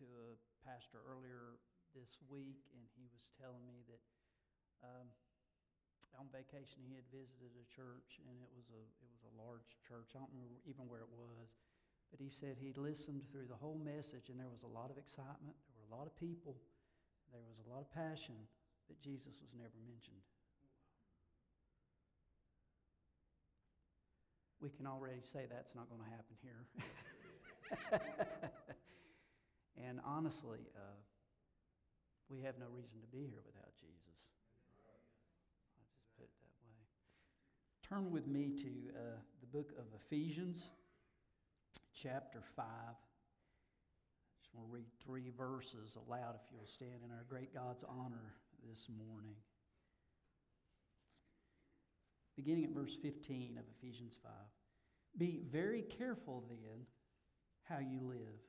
to a pastor earlier this week, and he was telling me that um, on vacation he had visited a church, and it was a it was a large church. I don't remember even where it was, but he said he listened through the whole message, and there was a lot of excitement. There were a lot of people. There was a lot of passion, but Jesus was never mentioned. We can already say that's not going to happen here. and honestly, uh, we have no reason to be here without Jesus. I'll just put it that way. Turn with me to uh, the book of Ephesians, chapter 5. I just want to read three verses aloud if you'll stand in our great God's honor this morning. Beginning at verse 15 of Ephesians 5. Be very careful then how you live,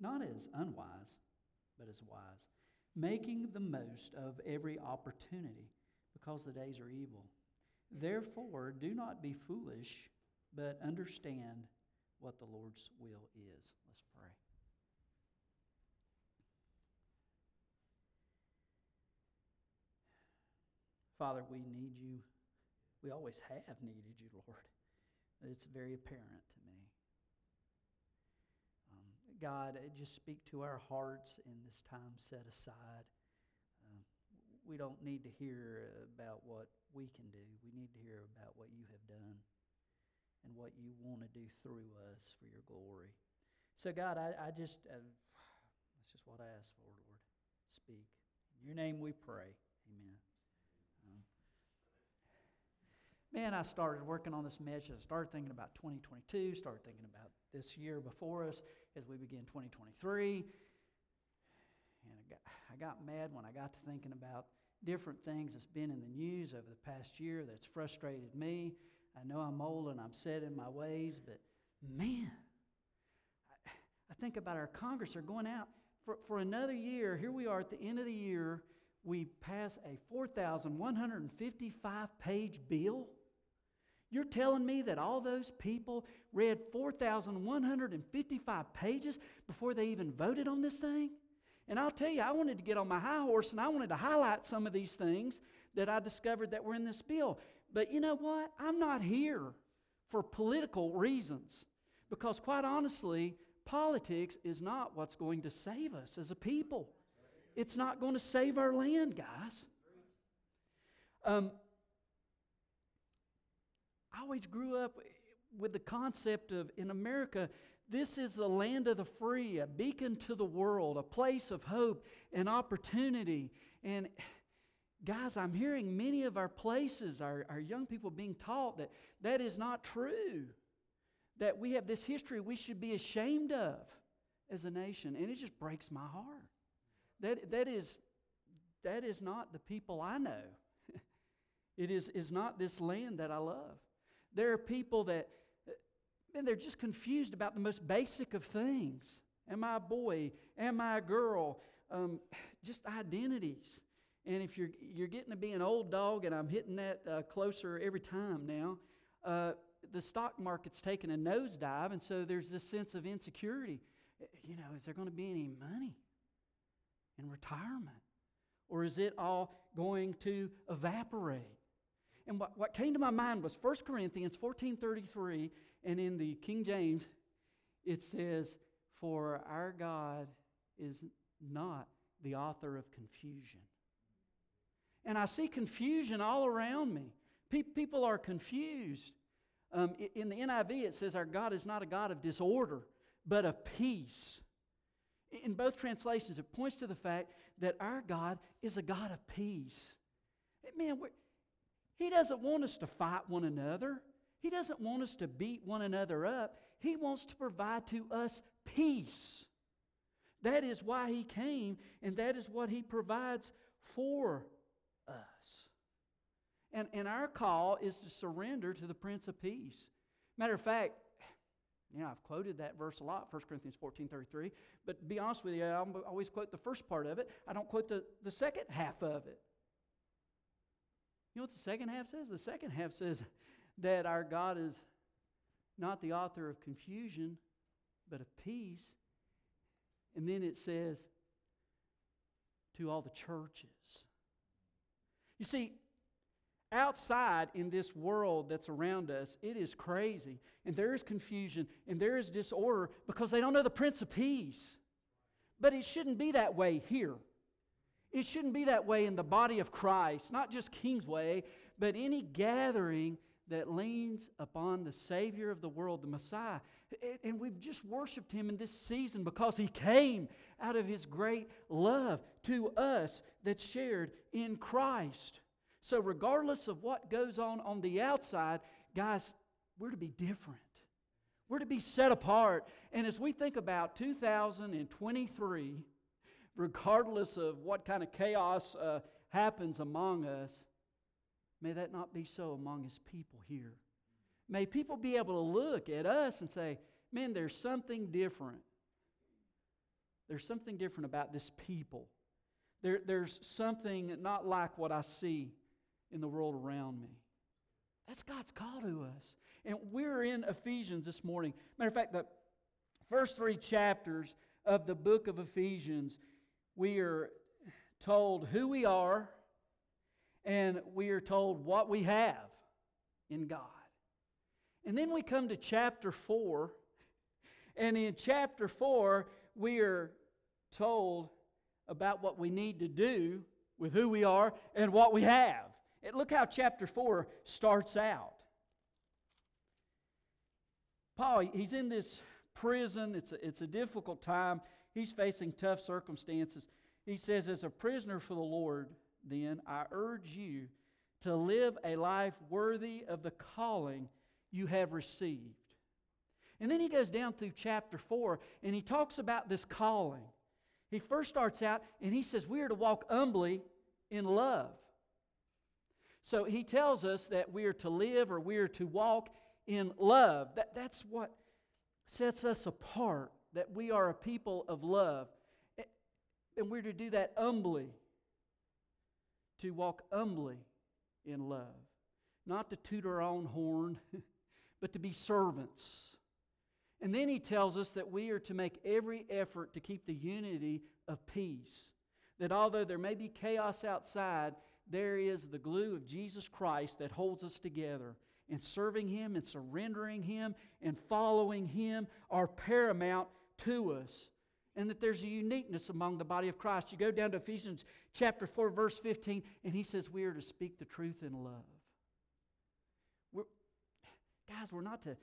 not as unwise, but as wise, making the most of every opportunity, because the days are evil. Therefore, do not be foolish, but understand what the Lord's will is. Let's pray. Father, we need you. We always have needed you, Lord. It's very apparent to me. God, uh, just speak to our hearts in this time set aside. Um, we don't need to hear about what we can do. We need to hear about what you have done and what you want to do through us for your glory. So, God, I, I just, uh, that's just what I ask for, Lord. Speak. In your name we pray. Amen. Um, man, I started working on this message. I started thinking about 2022, started thinking about this year before us as we begin 2023. And I got, I got mad when I got to thinking about different things that's been in the news over the past year that's frustrated me. I know I'm old and I'm set in my ways, but man, I, I think about our Congress. They're going out for, for another year. Here we are at the end of the year. We pass a 4,155 page bill you're telling me that all those people read 4,155 pages before they even voted on this thing? And I'll tell you, I wanted to get on my high horse and I wanted to highlight some of these things that I discovered that were in this bill. But you know what? I'm not here for political reasons. Because quite honestly, politics is not what's going to save us as a people. It's not going to save our land, guys. Um, I always grew up with the concept of in America, this is the land of the free, a beacon to the world, a place of hope and opportunity. And guys, I'm hearing many of our places, our, our young people being taught that that is not true. That we have this history we should be ashamed of as a nation. And it just breaks my heart. That, that, is, that is not the people I know. it is, is not this land that I love. There are people that, man, they're just confused about the most basic of things. Am I a boy? Am I a girl? Um, just identities. And if you're, you're getting to be an old dog, and I'm hitting that uh, closer every time now, uh, the stock market's taking a nosedive, and so there's this sense of insecurity. You know, is there going to be any money in retirement? Or is it all going to evaporate? And what, what came to my mind was 1 Corinthians 14.33, and in the King James, it says, For our God is not the author of confusion. And I see confusion all around me. Pe- people are confused. Um, in the NIV, it says, Our God is not a God of disorder, but of peace. In both translations, it points to the fact that our God is a God of peace. Man, he doesn't want us to fight one another. He doesn't want us to beat one another up. He wants to provide to us peace. That is why He came, and that is what He provides for us. And, and our call is to surrender to the Prince of Peace. Matter of fact, you know, I've quoted that verse a lot, 1 Corinthians 14 33. But to be honest with you, I always quote the first part of it. I don't quote the, the second half of it. You know what the second half says? The second half says that our God is not the author of confusion, but of peace. And then it says, to all the churches. You see, outside in this world that's around us, it is crazy. And there is confusion and there is disorder because they don't know the Prince of Peace. But it shouldn't be that way here. It shouldn't be that way in the body of Christ, not just Kingsway, but any gathering that leans upon the Savior of the world, the Messiah. And we've just worshiped Him in this season because He came out of His great love to us that's shared in Christ. So, regardless of what goes on on the outside, guys, we're to be different. We're to be set apart. And as we think about 2023, regardless of what kind of chaos uh, happens among us, may that not be so among His people here. May people be able to look at us and say, man, there's something different. There's something different about this people. There, there's something not like what I see in the world around me. That's God's call to us. And we're in Ephesians this morning. Matter of fact, the first three chapters of the book of Ephesians, we are told who we are and we are told what we have in God. And then we come to chapter 4, and in chapter 4, we are told about what we need to do with who we are and what we have. And look how chapter 4 starts out. Paul, he's in this prison. It's a, it's a difficult time. He's facing tough circumstances. He says, As a prisoner for the Lord, then, I urge you to live a life worthy of the calling you have received. And then he goes down through chapter 4 and he talks about this calling. He first starts out and he says, We are to walk humbly in love. So he tells us that we are to live or we are to walk in love. That, that's what sets us apart, that we are a people of love. And we're to do that humbly, to walk humbly in love. Not to toot our own horn, but to be servants. And then he tells us that we are to make every effort to keep the unity of peace. That although there may be chaos outside, there is the glue of Jesus Christ that holds us together. And serving Him and surrendering Him and following Him are paramount to us. And that there's a uniqueness among the body of Christ. You go down to Ephesians chapter 4, verse 15, and he says we are to speak the truth in love. We're, guys, we're not to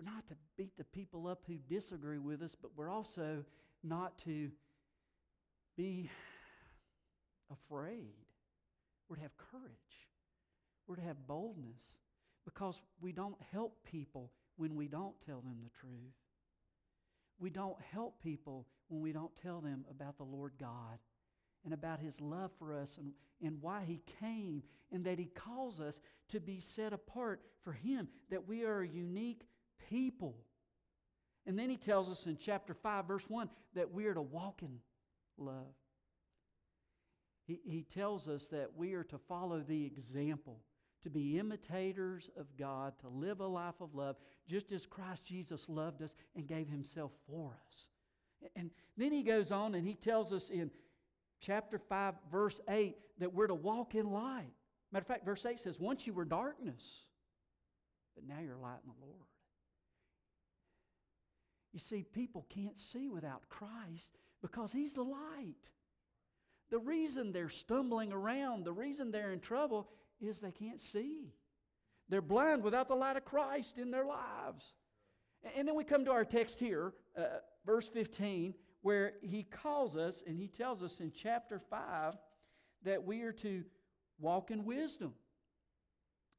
we're not to beat the people up who disagree with us, but we're also not to be afraid. We're to have courage. We're to have boldness because we don't help people when we don't tell them the truth. We don't help people when we don't tell them about the Lord God and about His love for us and, and why He came and that He calls us to be set apart for Him, that we are a unique people. And then He tells us in chapter 5, verse 1, that we are to walk in love. He, he tells us that we are to follow the example, to be imitators of God, to live a life of love, just as Christ Jesus loved us and gave himself for us. And then he goes on and he tells us in chapter 5, verse 8, that we're to walk in light. Matter of fact, verse 8 says, Once you were darkness, but now you're light in the Lord. You see, people can't see without Christ because He's the light. The reason they're stumbling around, the reason they're in trouble, is they can't see. They're blind without the light of Christ in their lives. And then we come to our text here, uh, verse 15, where he calls us and he tells us in chapter 5 that we are to walk in wisdom.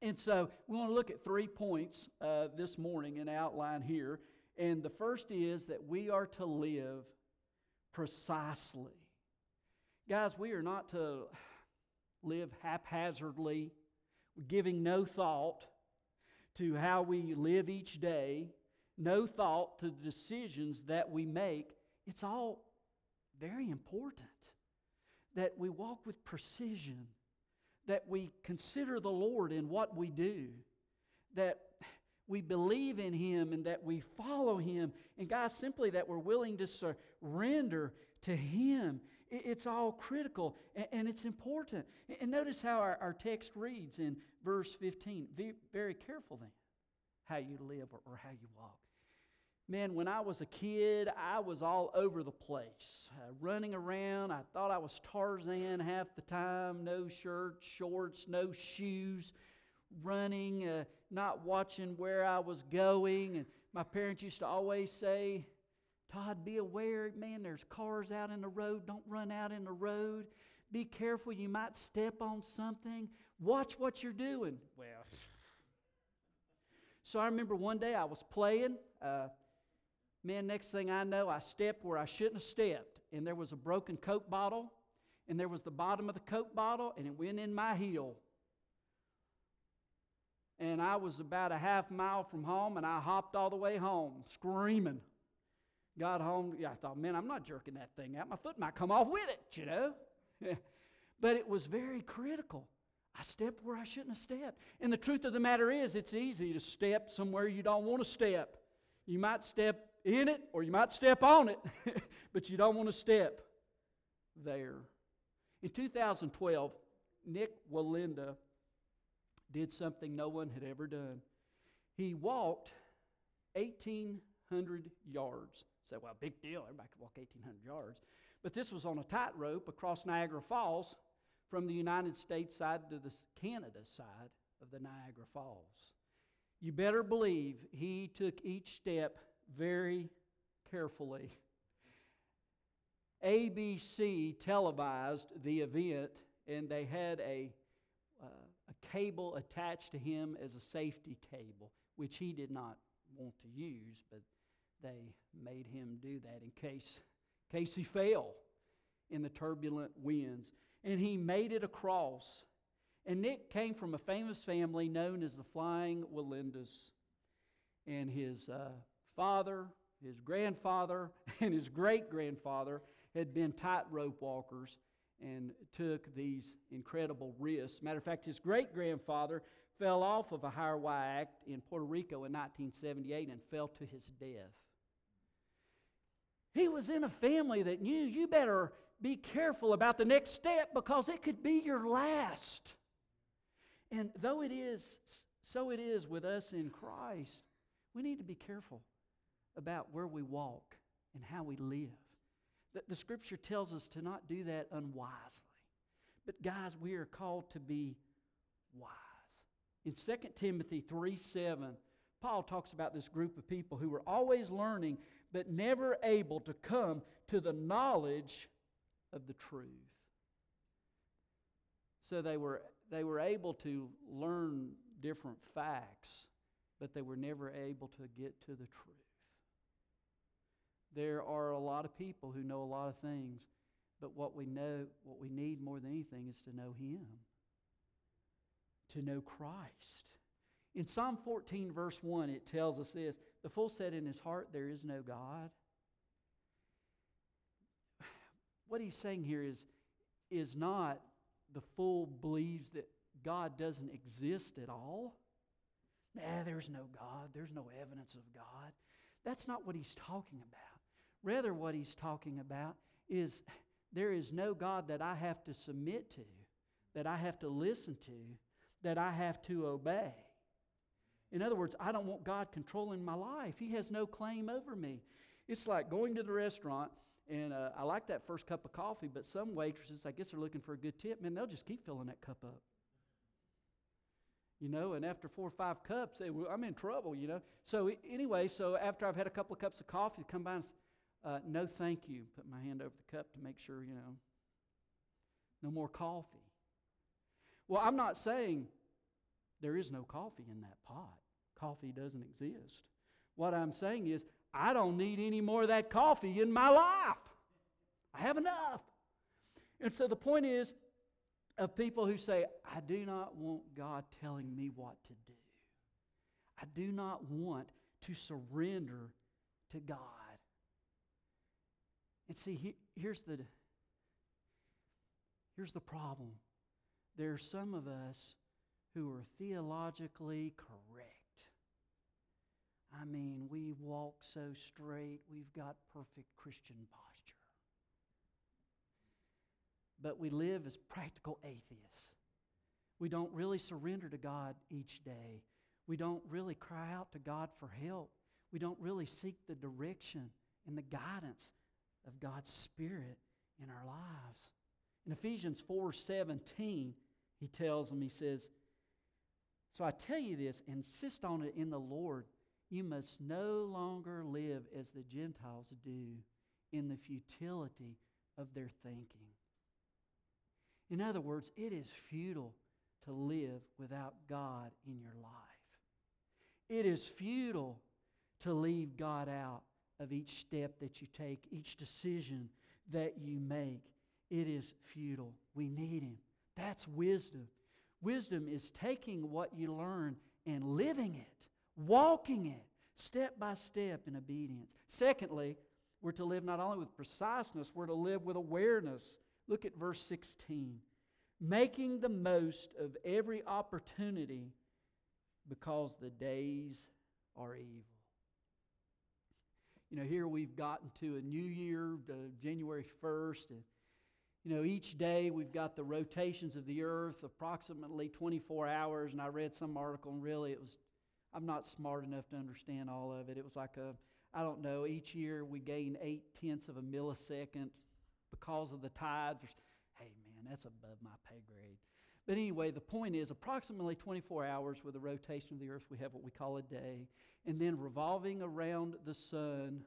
And so we want to look at three points uh, this morning in outline here. And the first is that we are to live precisely Guys, we are not to live haphazardly, giving no thought to how we live each day, no thought to the decisions that we make. It's all very important that we walk with precision, that we consider the Lord in what we do, that we believe in Him and that we follow Him. And, guys, simply that we're willing to surrender to Him. It's all critical and it's important. And notice how our text reads in verse 15. Be very careful then how you live or how you walk. Man, when I was a kid, I was all over the place, uh, running around. I thought I was Tarzan half the time no shirt, shorts, no shoes, running, uh, not watching where I was going. And my parents used to always say, Todd, be aware, man, there's cars out in the road. Don't run out in the road. Be careful, you might step on something. Watch what you're doing. Well, so I remember one day I was playing. Uh, man, next thing I know, I stepped where I shouldn't have stepped. And there was a broken Coke bottle, and there was the bottom of the Coke bottle, and it went in my heel. And I was about a half mile from home, and I hopped all the way home, screaming. Got home, I thought, man, I'm not jerking that thing out. My foot might come off with it, you know? but it was very critical. I stepped where I shouldn't have stepped. And the truth of the matter is, it's easy to step somewhere you don't want to step. You might step in it or you might step on it, but you don't want to step there. In 2012, Nick Wallenda did something no one had ever done. He walked 1,800 yards. Say, well, big deal. Everybody could walk 1,800 yards. But this was on a tightrope across Niagara Falls from the United States side to the Canada side of the Niagara Falls. You better believe he took each step very carefully. ABC televised the event, and they had a, uh, a cable attached to him as a safety cable, which he did not want to use, but they made him do that in case, in case he fell in the turbulent winds. And he made it across. And Nick came from a famous family known as the Flying Wallendas. And his uh, father, his grandfather, and his great grandfather had been tightrope walkers and took these incredible risks. Matter of fact, his great grandfather fell off of a high wire act in Puerto Rico in 1978 and fell to his death. He was in a family that knew you better be careful about the next step because it could be your last. And though it is, so it is with us in Christ, we need to be careful about where we walk and how we live. The, the scripture tells us to not do that unwisely. But, guys, we are called to be wise. In 2 Timothy 3 7, Paul talks about this group of people who were always learning but never able to come to the knowledge of the truth. So they were, they were able to learn different facts, but they were never able to get to the truth. There are a lot of people who know a lot of things, but what we know, what we need more than anything is to know Him, to know Christ. In Psalm 14, verse 1, it tells us this The fool said in his heart, There is no God. What he's saying here is, is not the fool believes that God doesn't exist at all. Nah, there's no God. There's no evidence of God. That's not what he's talking about. Rather, what he's talking about is there is no God that I have to submit to, that I have to listen to, that I have to obey. In other words, I don't want God controlling my life. He has no claim over me. It's like going to the restaurant, and uh, I like that first cup of coffee, but some waitresses, I guess they're looking for a good tip, man, they'll just keep filling that cup up. You know, and after four or five cups, they, well, I'm in trouble, you know. So, anyway, so after I've had a couple of cups of coffee, come by and uh, no thank you. Put my hand over the cup to make sure, you know, no more coffee. Well, I'm not saying there is no coffee in that pot. Coffee doesn't exist. What I'm saying is, I don't need any more of that coffee in my life. I have enough. And so the point is of people who say, I do not want God telling me what to do. I do not want to surrender to God. And see, he, here's the here's the problem. There are some of us who are theologically correct. I mean, we walk so straight, we've got perfect Christian posture. But we live as practical atheists. We don't really surrender to God each day. We don't really cry out to God for help. We don't really seek the direction and the guidance of God's Spirit in our lives. In Ephesians 4 17, he tells them, he says, So I tell you this, insist on it in the Lord. You must no longer live as the Gentiles do in the futility of their thinking. In other words, it is futile to live without God in your life. It is futile to leave God out of each step that you take, each decision that you make. It is futile. We need Him. That's wisdom. Wisdom is taking what you learn and living it, walking it, step by step in obedience. Secondly, we're to live not only with preciseness, we're to live with awareness. Look at verse 16. Making the most of every opportunity because the days are evil. You know, here we've gotten to a new year, January 1st, and you know, each day we've got the rotations of the earth, approximately 24 hours, and I read some article, and really it was, I'm not smart enough to understand all of it. It was like a, I don't know, each year we gain eight tenths of a millisecond because of the tides. Hey, man, that's above my pay grade. But anyway, the point is approximately 24 hours with the rotation of the earth, we have what we call a day. And then revolving around the sun,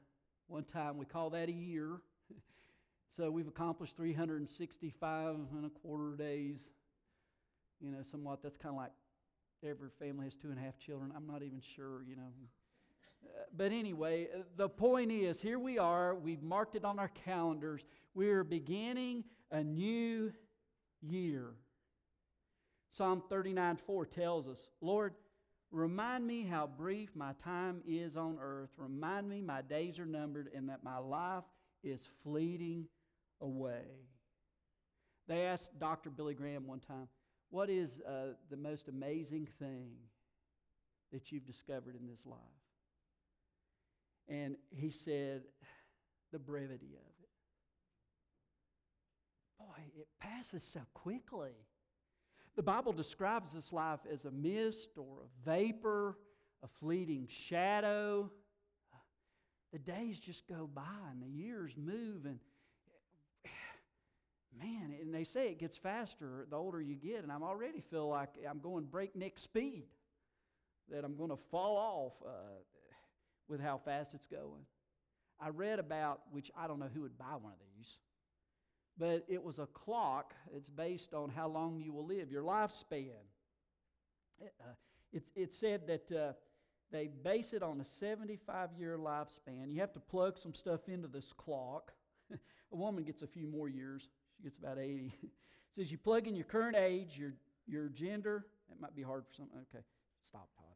one time we call that a year. so we've accomplished 365 and a quarter days. You know, somewhat that's kind of like every family has two and a half children. I'm not even sure, you know. Uh, but anyway, uh, the point is here we are. We've marked it on our calendars. We're beginning a new year. Psalm 39 4 tells us, Lord, remind me how brief my time is on earth. Remind me my days are numbered and that my life is fleeting away. They asked Dr. Billy Graham one time, What is uh, the most amazing thing that you've discovered in this life? And he said, The brevity of it. Boy, it passes so quickly. The Bible describes this life as a mist or a vapor, a fleeting shadow. The days just go by and the years move, and man, and they say it gets faster the older you get, and I already feel like I'm going breakneck speed, that I'm going to fall off uh, with how fast it's going. I read about, which I don't know who would buy one of these, but it was a clock. It's based on how long you will live, your lifespan. It, uh, it, it said that uh, they base it on a 75 year lifespan. You have to plug some stuff into this clock. a woman gets a few more years, gets about 80. it says you plug in your current age, your, your gender. That might be hard for some. Okay, stop, Todd.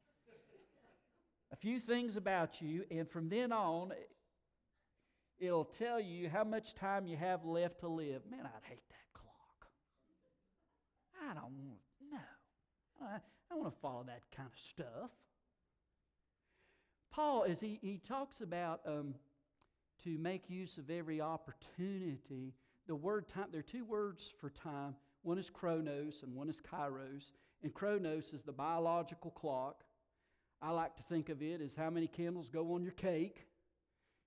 a few things about you, and from then on, it'll tell you how much time you have left to live. Man, I'd hate that clock. I don't want, to. no. I, don't want to follow that kind of stuff. Paul, as he, he talks about um, to make use of every opportunity, the word time, there are two words for time. One is chronos and one is kairos. And chronos is the biological clock. I like to think of it as how many candles go on your cake.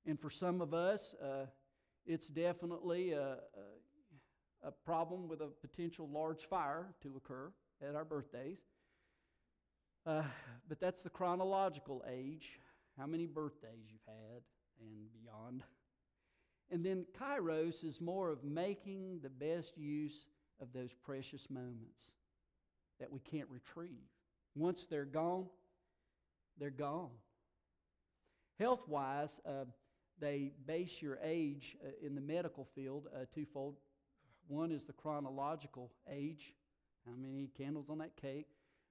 And for some of us, uh, it's definitely a, a, a, problem with a potential large fire to occur at our birthdays. Uh, but that's the chronological age, how many birthdays you've had and beyond. And then kairos is more of making the best use of those precious moments that we can't retrieve. Once they're gone, they're gone. Health wise, uh, they base your age uh, in the medical field uh, twofold. One is the chronological age, how many candles on that cake,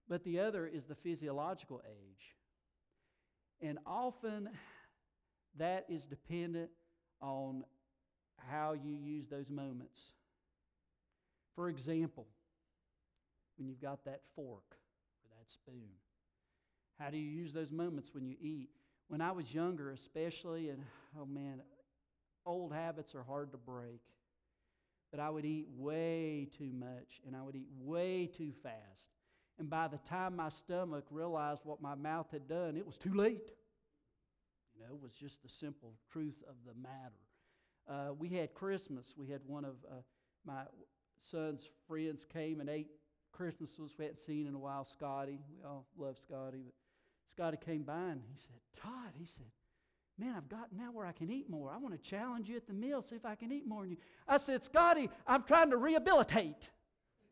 but the other is the physiological age. And often that is dependent on how you use those moments. For example, when you've got that fork or that spoon, how do you use those moments when you eat? When I was younger, especially, and oh man, old habits are hard to break. But I would eat way too much and I would eat way too fast. And by the time my stomach realized what my mouth had done, it was too late. Know, was just the simple truth of the matter. Uh, we had Christmas. We had one of uh, my son's friends came and ate Christmases we hadn't seen in a while, Scotty. We all love Scotty. But Scotty came by and he said, Todd, he said, Man, I've gotten now where I can eat more. I want to challenge you at the meal, see if I can eat more than you. I said, Scotty, I'm trying to rehabilitate.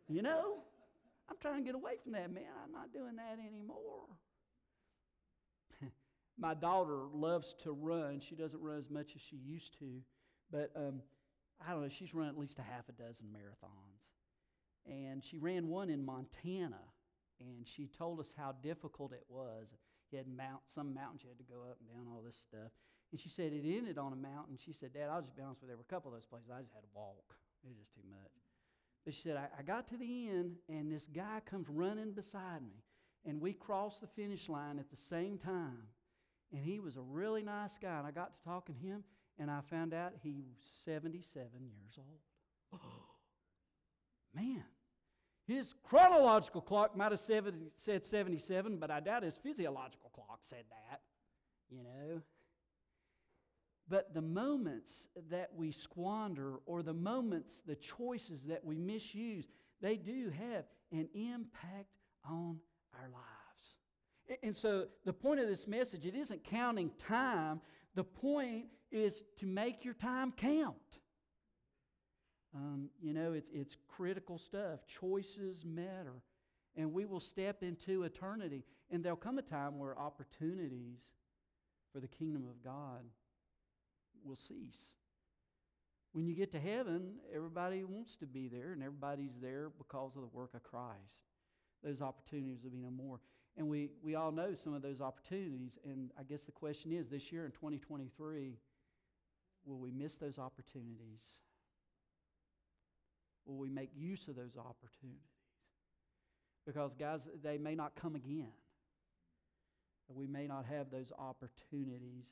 You know? I'm trying to get away from that, man. I'm not doing that anymore. My daughter loves to run. She doesn't run as much as she used to, but um, I don't know, she's run at least a half a dozen marathons. And she ran one in Montana, and she told us how difficult it was. You had mount, some mountains you had to go up and down, all this stuff. And she said it ended on a mountain. She said, Dad, I'll just be honest with you, there were a couple of those places I just had to walk. It was just too much. But she said, I, I got to the end, and this guy comes running beside me. And we crossed the finish line at the same time. And he was a really nice guy. And I got to talking to him, and I found out he was 77 years old. Man. His chronological clock might have said 77, but I doubt his physiological clock said that, you know. But the moments that we squander or the moments, the choices that we misuse, they do have an impact on our lives. And so the point of this message, it isn't counting time. The point is to make your time count. Um, you know, it's, it's critical stuff. Choices matter. And we will step into eternity. And there'll come a time where opportunities for the kingdom of God will cease. When you get to heaven, everybody wants to be there, and everybody's there because of the work of Christ. Those opportunities will be no more. And we, we all know some of those opportunities. And I guess the question is this year in 2023, will we miss those opportunities? Will we make use of those opportunities? Because, guys, they may not come again. We may not have those opportunities.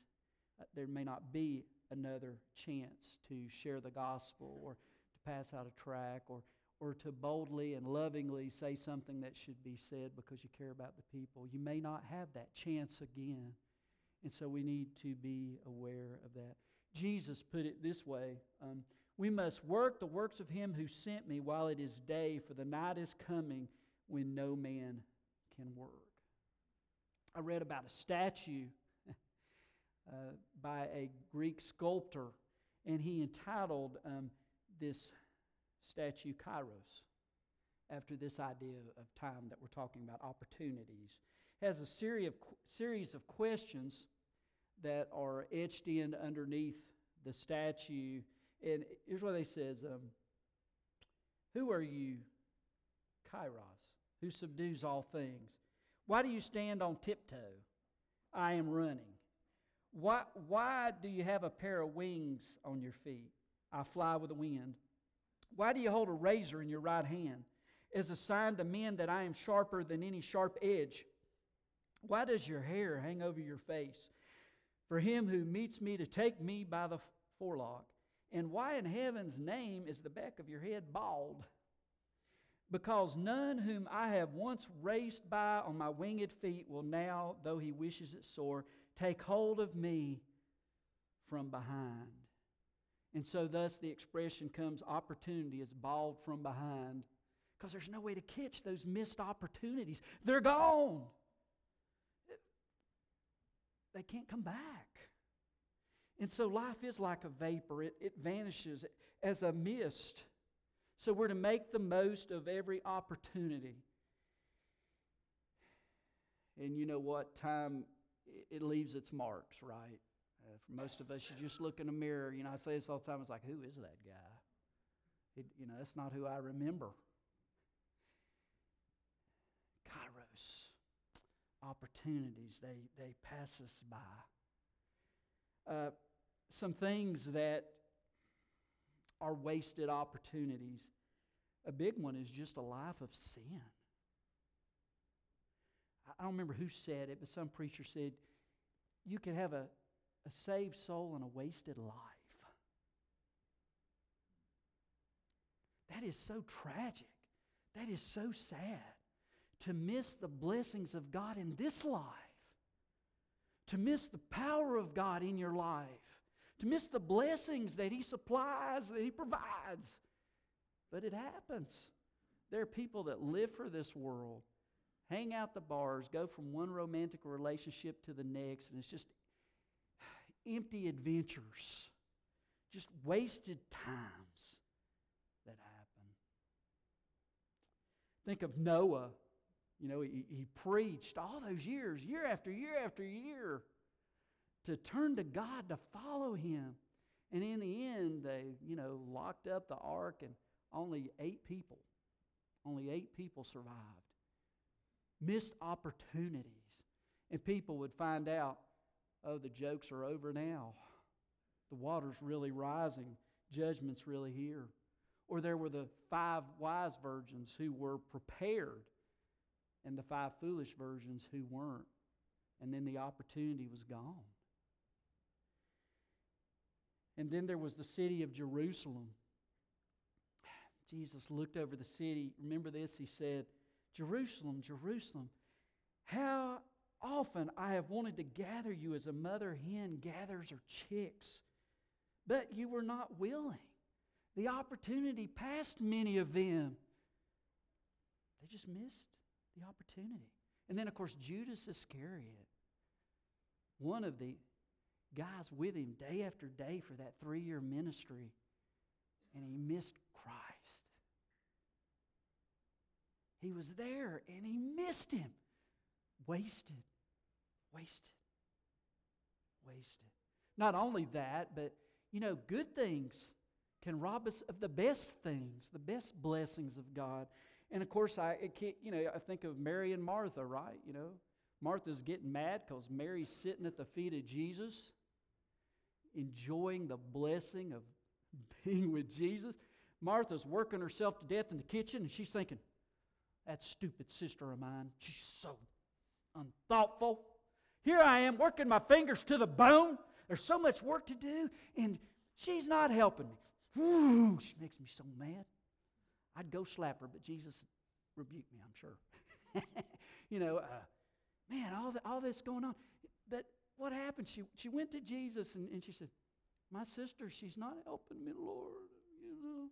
Uh, there may not be another chance to share the gospel or to pass out a track or, or to boldly and lovingly say something that should be said because you care about the people. You may not have that chance again. And so we need to be aware of that. Jesus put it this way um, We must work the works of him who sent me while it is day, for the night is coming when no man can work. I read about a statue uh, by a Greek sculptor, and he entitled um, this statue Kairos after this idea of time that we're talking about, opportunities. It has a series of, series of questions that are etched in underneath the statue. And here's what they says um, Who are you, Kairos, who subdues all things? Why do you stand on tiptoe? I am running. Why, why do you have a pair of wings on your feet? I fly with the wind. Why do you hold a razor in your right hand as a sign to men that I am sharper than any sharp edge? Why does your hair hang over your face? For him who meets me to take me by the forelock. And why in heaven's name is the back of your head bald? Because none whom I have once raced by on my winged feet will now, though he wishes it sore, Take hold of me from behind. And so, thus, the expression comes opportunity is bald from behind because there's no way to catch those missed opportunities. They're gone, they can't come back. And so, life is like a vapor, it, it vanishes as a mist. So, we're to make the most of every opportunity. And you know what? Time it leaves its marks, right? Uh, for most of us, you just look in a mirror. You know, I say this all the time. It's like, who is that guy? It, you know, that's not who I remember. Kairos, opportunities, they, they pass us by. Uh, some things that are wasted opportunities. A big one is just a life of sin. I don't remember who said it, but some preacher said, you could have a, a saved soul and a wasted life. That is so tragic. That is so sad to miss the blessings of God in this life, to miss the power of God in your life, to miss the blessings that He supplies, that He provides. But it happens. There are people that live for this world, hang out the bars, go from one romantic relationship to the next, and it's just empty adventures, just wasted times that happen. Think of Noah. You know, he, he preached all those years, year after year after year, to turn to God, to follow Him. And in the end, they, you know, locked up the ark, and only eight people, only eight people survived. Missed opportunities. And people would find out, oh, the jokes are over now. The water's really rising. Judgment's really here. Or there were the five wise virgins who were prepared and the five foolish virgins who weren't. And then the opportunity was gone. And then there was the city of Jerusalem. Jesus looked over the city. Remember this? He said, Jerusalem, Jerusalem, how often I have wanted to gather you as a mother hen gathers her chicks, but you were not willing. The opportunity passed many of them. They just missed the opportunity. And then, of course, Judas Iscariot, one of the guys with him day after day for that three year ministry, and he missed Christ. He was there and he missed him. Wasted, wasted, wasted. Not only that, but you know, good things can rob us of the best things, the best blessings of God. And of course, I can't, you know I think of Mary and Martha, right? You know, Martha's getting mad because Mary's sitting at the feet of Jesus, enjoying the blessing of being with Jesus. Martha's working herself to death in the kitchen, and she's thinking, "That stupid sister of mine, she's so unthoughtful. Here I am working my fingers to the bone. There's so much work to do, and she's not helping me. Ooh, she makes me so mad. I'd go slap her, but Jesus rebuked me, I'm sure. you know, uh, man, all, the, all this going on. But what happened? She, she went to Jesus and, and she said, My sister, she's not helping me, Lord. You know,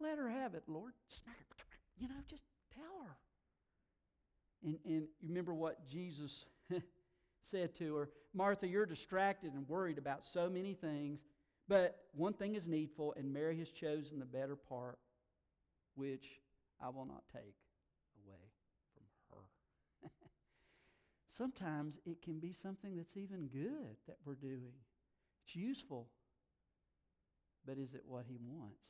let her have it, Lord. Smack her. You know, just tell her. And, and you remember what Jesus said to her Martha, you're distracted and worried about so many things, but one thing is needful, and Mary has chosen the better part, which I will not take away from her. Sometimes it can be something that's even good that we're doing. It's useful, but is it what he wants?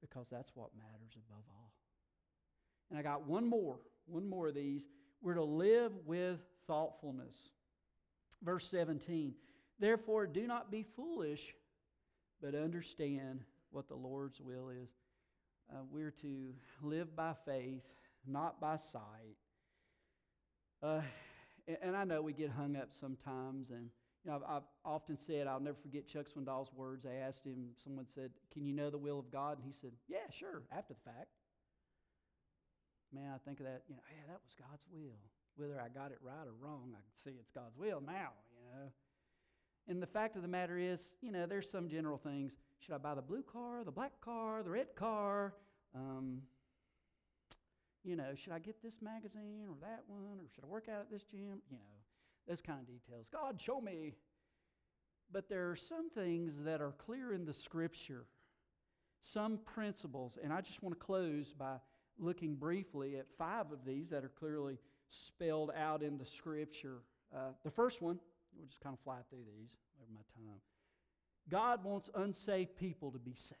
Because that's what matters above all. And I got one more, one more of these. We're to live with thoughtfulness. Verse 17 Therefore, do not be foolish, but understand what the Lord's will is. Uh, we're to live by faith, not by sight. Uh, and, and, I know we get hung up sometimes, and you know, I've, I've, often said I'll never forget Chuck Swindoll's words. I asked him, someone said, "Can you know the will of God?" And he said, "Yeah, sure, after the fact." Man, I think of that. You know, yeah, that was God's will. Whether I got it right or wrong, I can see it's God's will now. You know. And the fact of the matter is, you know, there's some general things. Should I buy the blue car, the black car, the red car? Um, you know, should I get this magazine or that one? Or should I work out at this gym? You know, those kind of details. God, show me. But there are some things that are clear in the scripture, some principles. And I just want to close by looking briefly at five of these that are clearly spelled out in the scripture. Uh, the first one, we'll just kind of fly through these over my time. God wants unsaved people to be saved.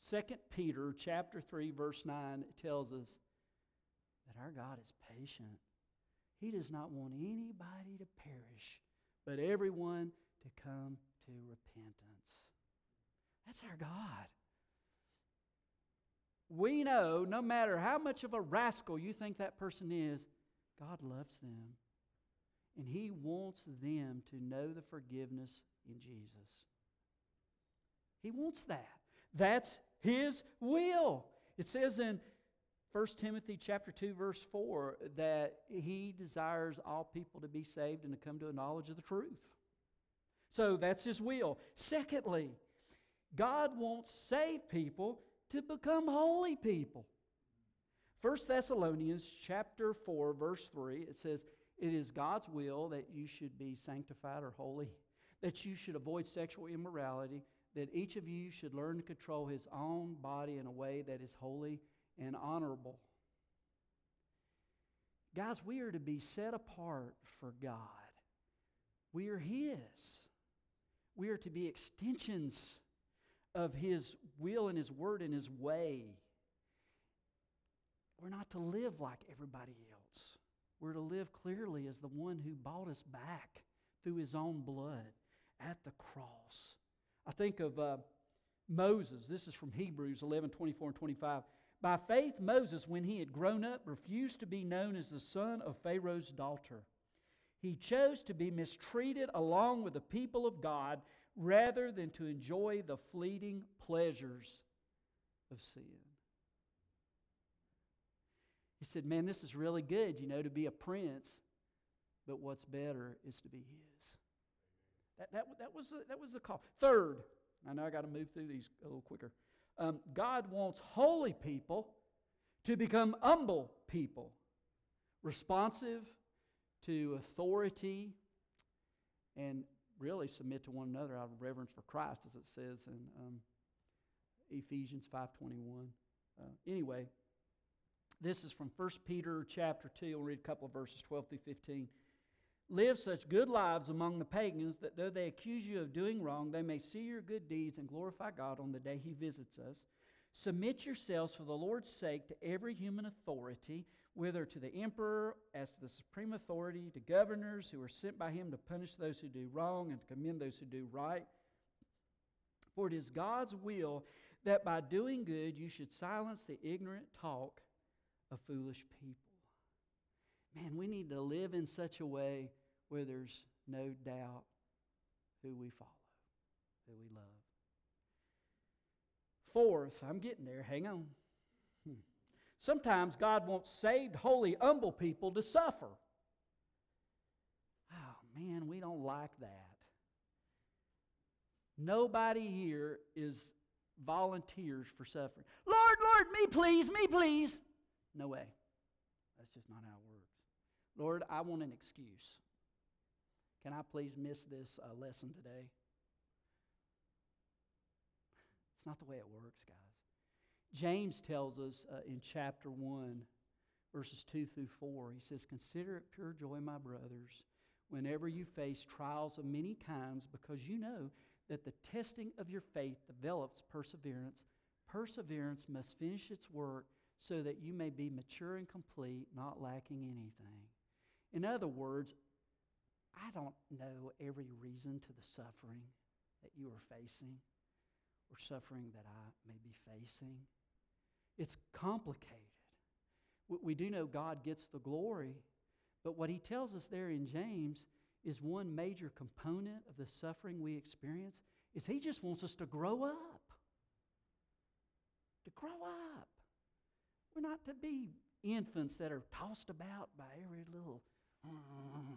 Second Peter chapter 3 verse 9 tells us that our God is patient. He does not want anybody to perish, but everyone to come to repentance. That's our God. We know no matter how much of a rascal you think that person is, God loves them. And He wants them to know the forgiveness in Jesus. He wants that. That's His will. It says in 1 Timothy chapter 2 verse 4 that he desires all people to be saved and to come to a knowledge of the truth. So that's his will. Secondly, God wants saved people to become holy people. 1 Thessalonians chapter 4 verse 3 it says it is God's will that you should be sanctified or holy, that you should avoid sexual immorality, that each of you should learn to control his own body in a way that is holy and honorable. Guys, we are to be set apart for God. We are His. We are to be extensions of His will and His word and His way. We're not to live like everybody else. We're to live clearly as the one who bought us back through His own blood at the cross. I think of uh, Moses. This is from Hebrews 11 24 and 25. By faith, Moses, when he had grown up, refused to be known as the son of Pharaoh's daughter. He chose to be mistreated along with the people of God rather than to enjoy the fleeting pleasures of sin. He said, Man, this is really good, you know, to be a prince, but what's better is to be his. That, that, that, was, the, that was the call. Third, I know I got to move through these a little quicker. Um, God wants holy people to become humble people, responsive to authority, and really submit to one another out of reverence for Christ, as it says in um, Ephesians 5.21. Uh, anyway, this is from 1 Peter chapter 2. We'll read a couple of verses, 12 through 15. Live such good lives among the pagans that though they accuse you of doing wrong, they may see your good deeds and glorify God on the day He visits us. Submit yourselves for the Lord's sake to every human authority, whether to the emperor as the supreme authority, to governors who are sent by him to punish those who do wrong and to commend those who do right. For it is God's will that by doing good you should silence the ignorant talk of foolish people man, we need to live in such a way where there's no doubt who we follow, who we love. Fourth, I'm getting there, hang on. Sometimes God wants saved, holy, humble people to suffer. Oh, man, we don't like that. Nobody here is volunteers for suffering. Lord, Lord, me please, me please. No way. That's just not how it works. Lord, I want an excuse. Can I please miss this uh, lesson today? It's not the way it works, guys. James tells us uh, in chapter 1, verses 2 through 4, he says, Consider it pure joy, my brothers, whenever you face trials of many kinds, because you know that the testing of your faith develops perseverance. Perseverance must finish its work so that you may be mature and complete, not lacking anything. In other words, I don't know every reason to the suffering that you are facing or suffering that I may be facing. It's complicated. We do know God gets the glory, but what he tells us there in James is one major component of the suffering we experience is he just wants us to grow up. To grow up. We're not to be infants that are tossed about by every little uh,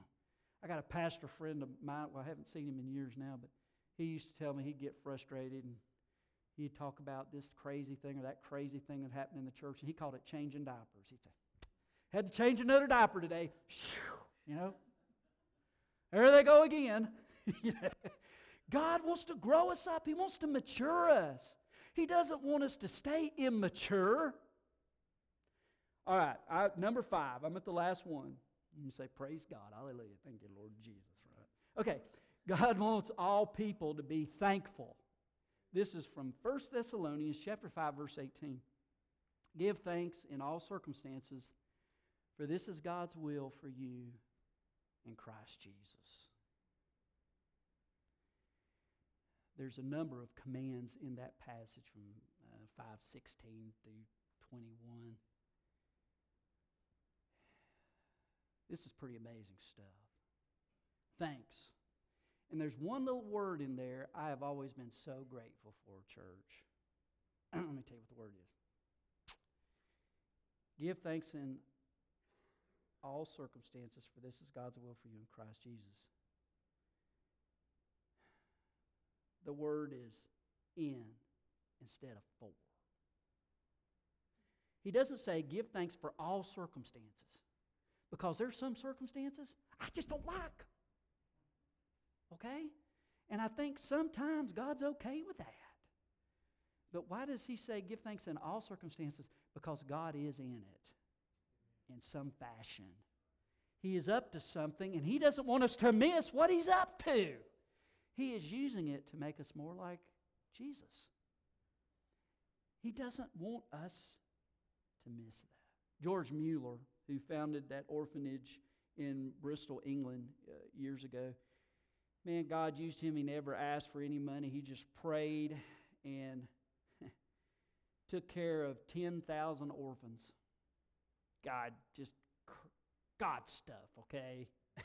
I got a pastor friend of mine. Well, I haven't seen him in years now, but he used to tell me he'd get frustrated and he'd talk about this crazy thing or that crazy thing that happened in the church, and he called it changing diapers. He'd say, "Had to change another diaper today." You know, there they go again. God wants to grow us up. He wants to mature us. He doesn't want us to stay immature. All right, I, number five. I'm at the last one. You say, Praise God. Hallelujah. Thank you, Lord Jesus. Right? Okay. God wants all people to be thankful. This is from 1 Thessalonians chapter 5, verse 18. Give thanks in all circumstances, for this is God's will for you in Christ Jesus. There's a number of commands in that passage from uh, 516 through 21. This is pretty amazing stuff. Thanks. And there's one little word in there I have always been so grateful for, church. Let me tell you what the word is. Give thanks in all circumstances, for this is God's will for you in Christ Jesus. The word is in instead of for. He doesn't say give thanks for all circumstances because there's some circumstances I just don't like. Okay? And I think sometimes God's okay with that. But why does he say give thanks in all circumstances? Because God is in it in some fashion. He is up to something, and he doesn't want us to miss what he's up to. He is using it to make us more like Jesus. He doesn't want us to miss that. George Mueller, who founded that orphanage in Bristol, England, uh, years ago, man, God used him. He never asked for any money. He just prayed and took care of 10,000 orphans. God, just God stuff, okay?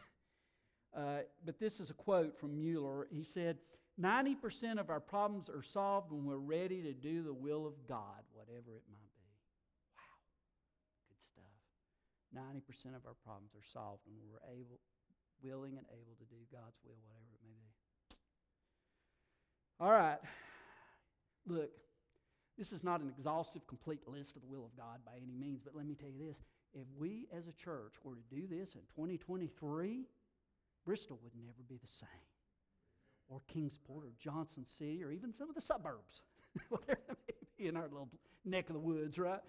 uh, but this is a quote from Mueller. He said, 90% of our problems are solved when we're ready to do the will of God, whatever it might be. Wow. Good stuff. 90% of our problems are solved when we're able, willing and able to do God's will, whatever it may be. All right. Look, this is not an exhaustive, complete list of the will of God by any means, but let me tell you this. If we as a church were to do this in 2023, Bristol would never be the same. Or Kingsport or Johnson City or even some of the suburbs, whatever may be in our little neck of the woods, right?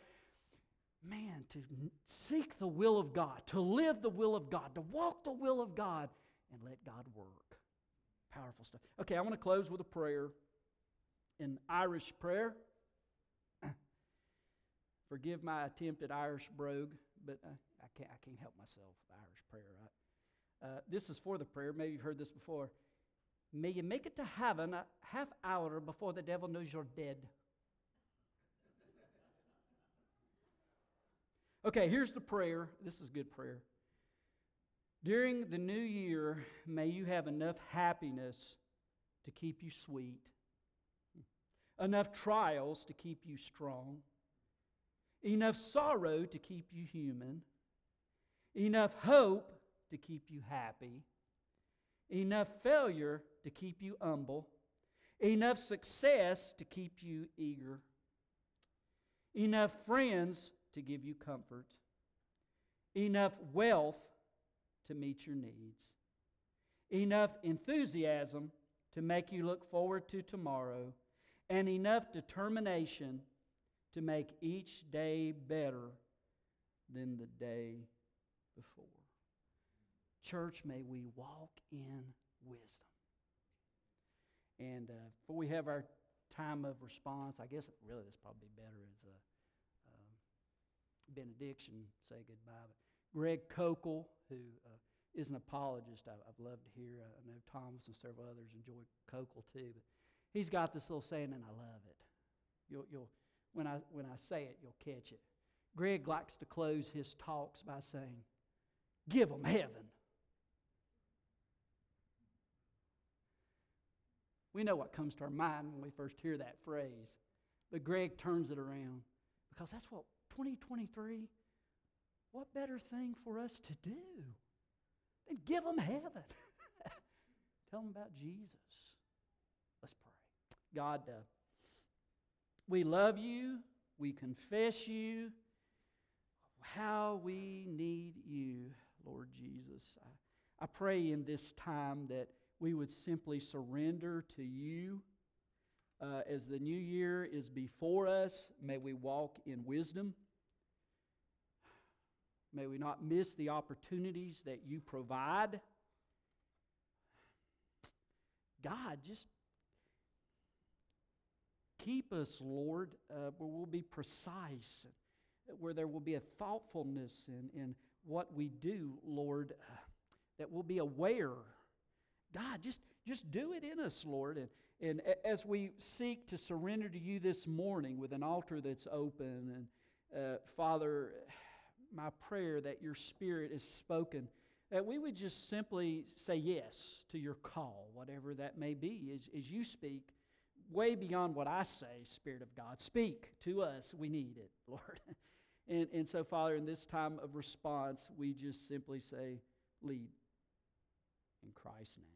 Man, to seek the will of God, to live the will of God, to walk the will of God, and let God work. Powerful stuff. Okay, I want to close with a prayer, an Irish prayer. Forgive my attempt at Irish brogue, but uh, I, can't, I can't help myself. Irish prayer? Uh, this is for the prayer. Maybe you've heard this before. May you make it to heaven a half hour before the devil knows you're dead. Okay, here's the prayer. This is good prayer. During the new year, may you have enough happiness to keep you sweet, enough trials to keep you strong enough sorrow to keep you human, enough hope to keep you happy, enough failure to keep you humble, enough success to keep you eager, enough friends to give you comfort, enough wealth to meet your needs, enough enthusiasm to make you look forward to tomorrow, and enough determination to make each day better than the day before. Church, may we walk in wisdom. And uh, before we have our time of response, I guess really this probably better as a um, benediction, say goodbye. Greg Koukl, who uh, is an apologist, I, have loved to hear. I know Thomas and several others enjoy Koukl too. But he's got this little saying, and I love it. You'll, you'll, when I, when I say it, you'll catch it. Greg likes to close his talks by saying, Give them heaven. We know what comes to our mind when we first hear that phrase, but Greg turns it around because that's what 2023, what better thing for us to do than give them heaven? Tell them about Jesus. Let's pray. God, uh, we love you. We confess you. How we need you, Lord Jesus. I, I pray in this time that we would simply surrender to you. Uh, as the new year is before us, may we walk in wisdom. May we not miss the opportunities that you provide. God, just Keep us, Lord, uh, where we'll be precise, where there will be a thoughtfulness in, in what we do, Lord, uh, that we'll be aware. God, just, just do it in us, Lord. And, and as we seek to surrender to you this morning with an altar that's open, and uh, Father, my prayer that your Spirit is spoken, that we would just simply say yes to your call, whatever that may be, as, as you speak, way beyond what I say, Spirit of God. Speak to us. We need it, Lord. and, and so, Father, in this time of response, we just simply say, lead in Christ's name.